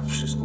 wszystko.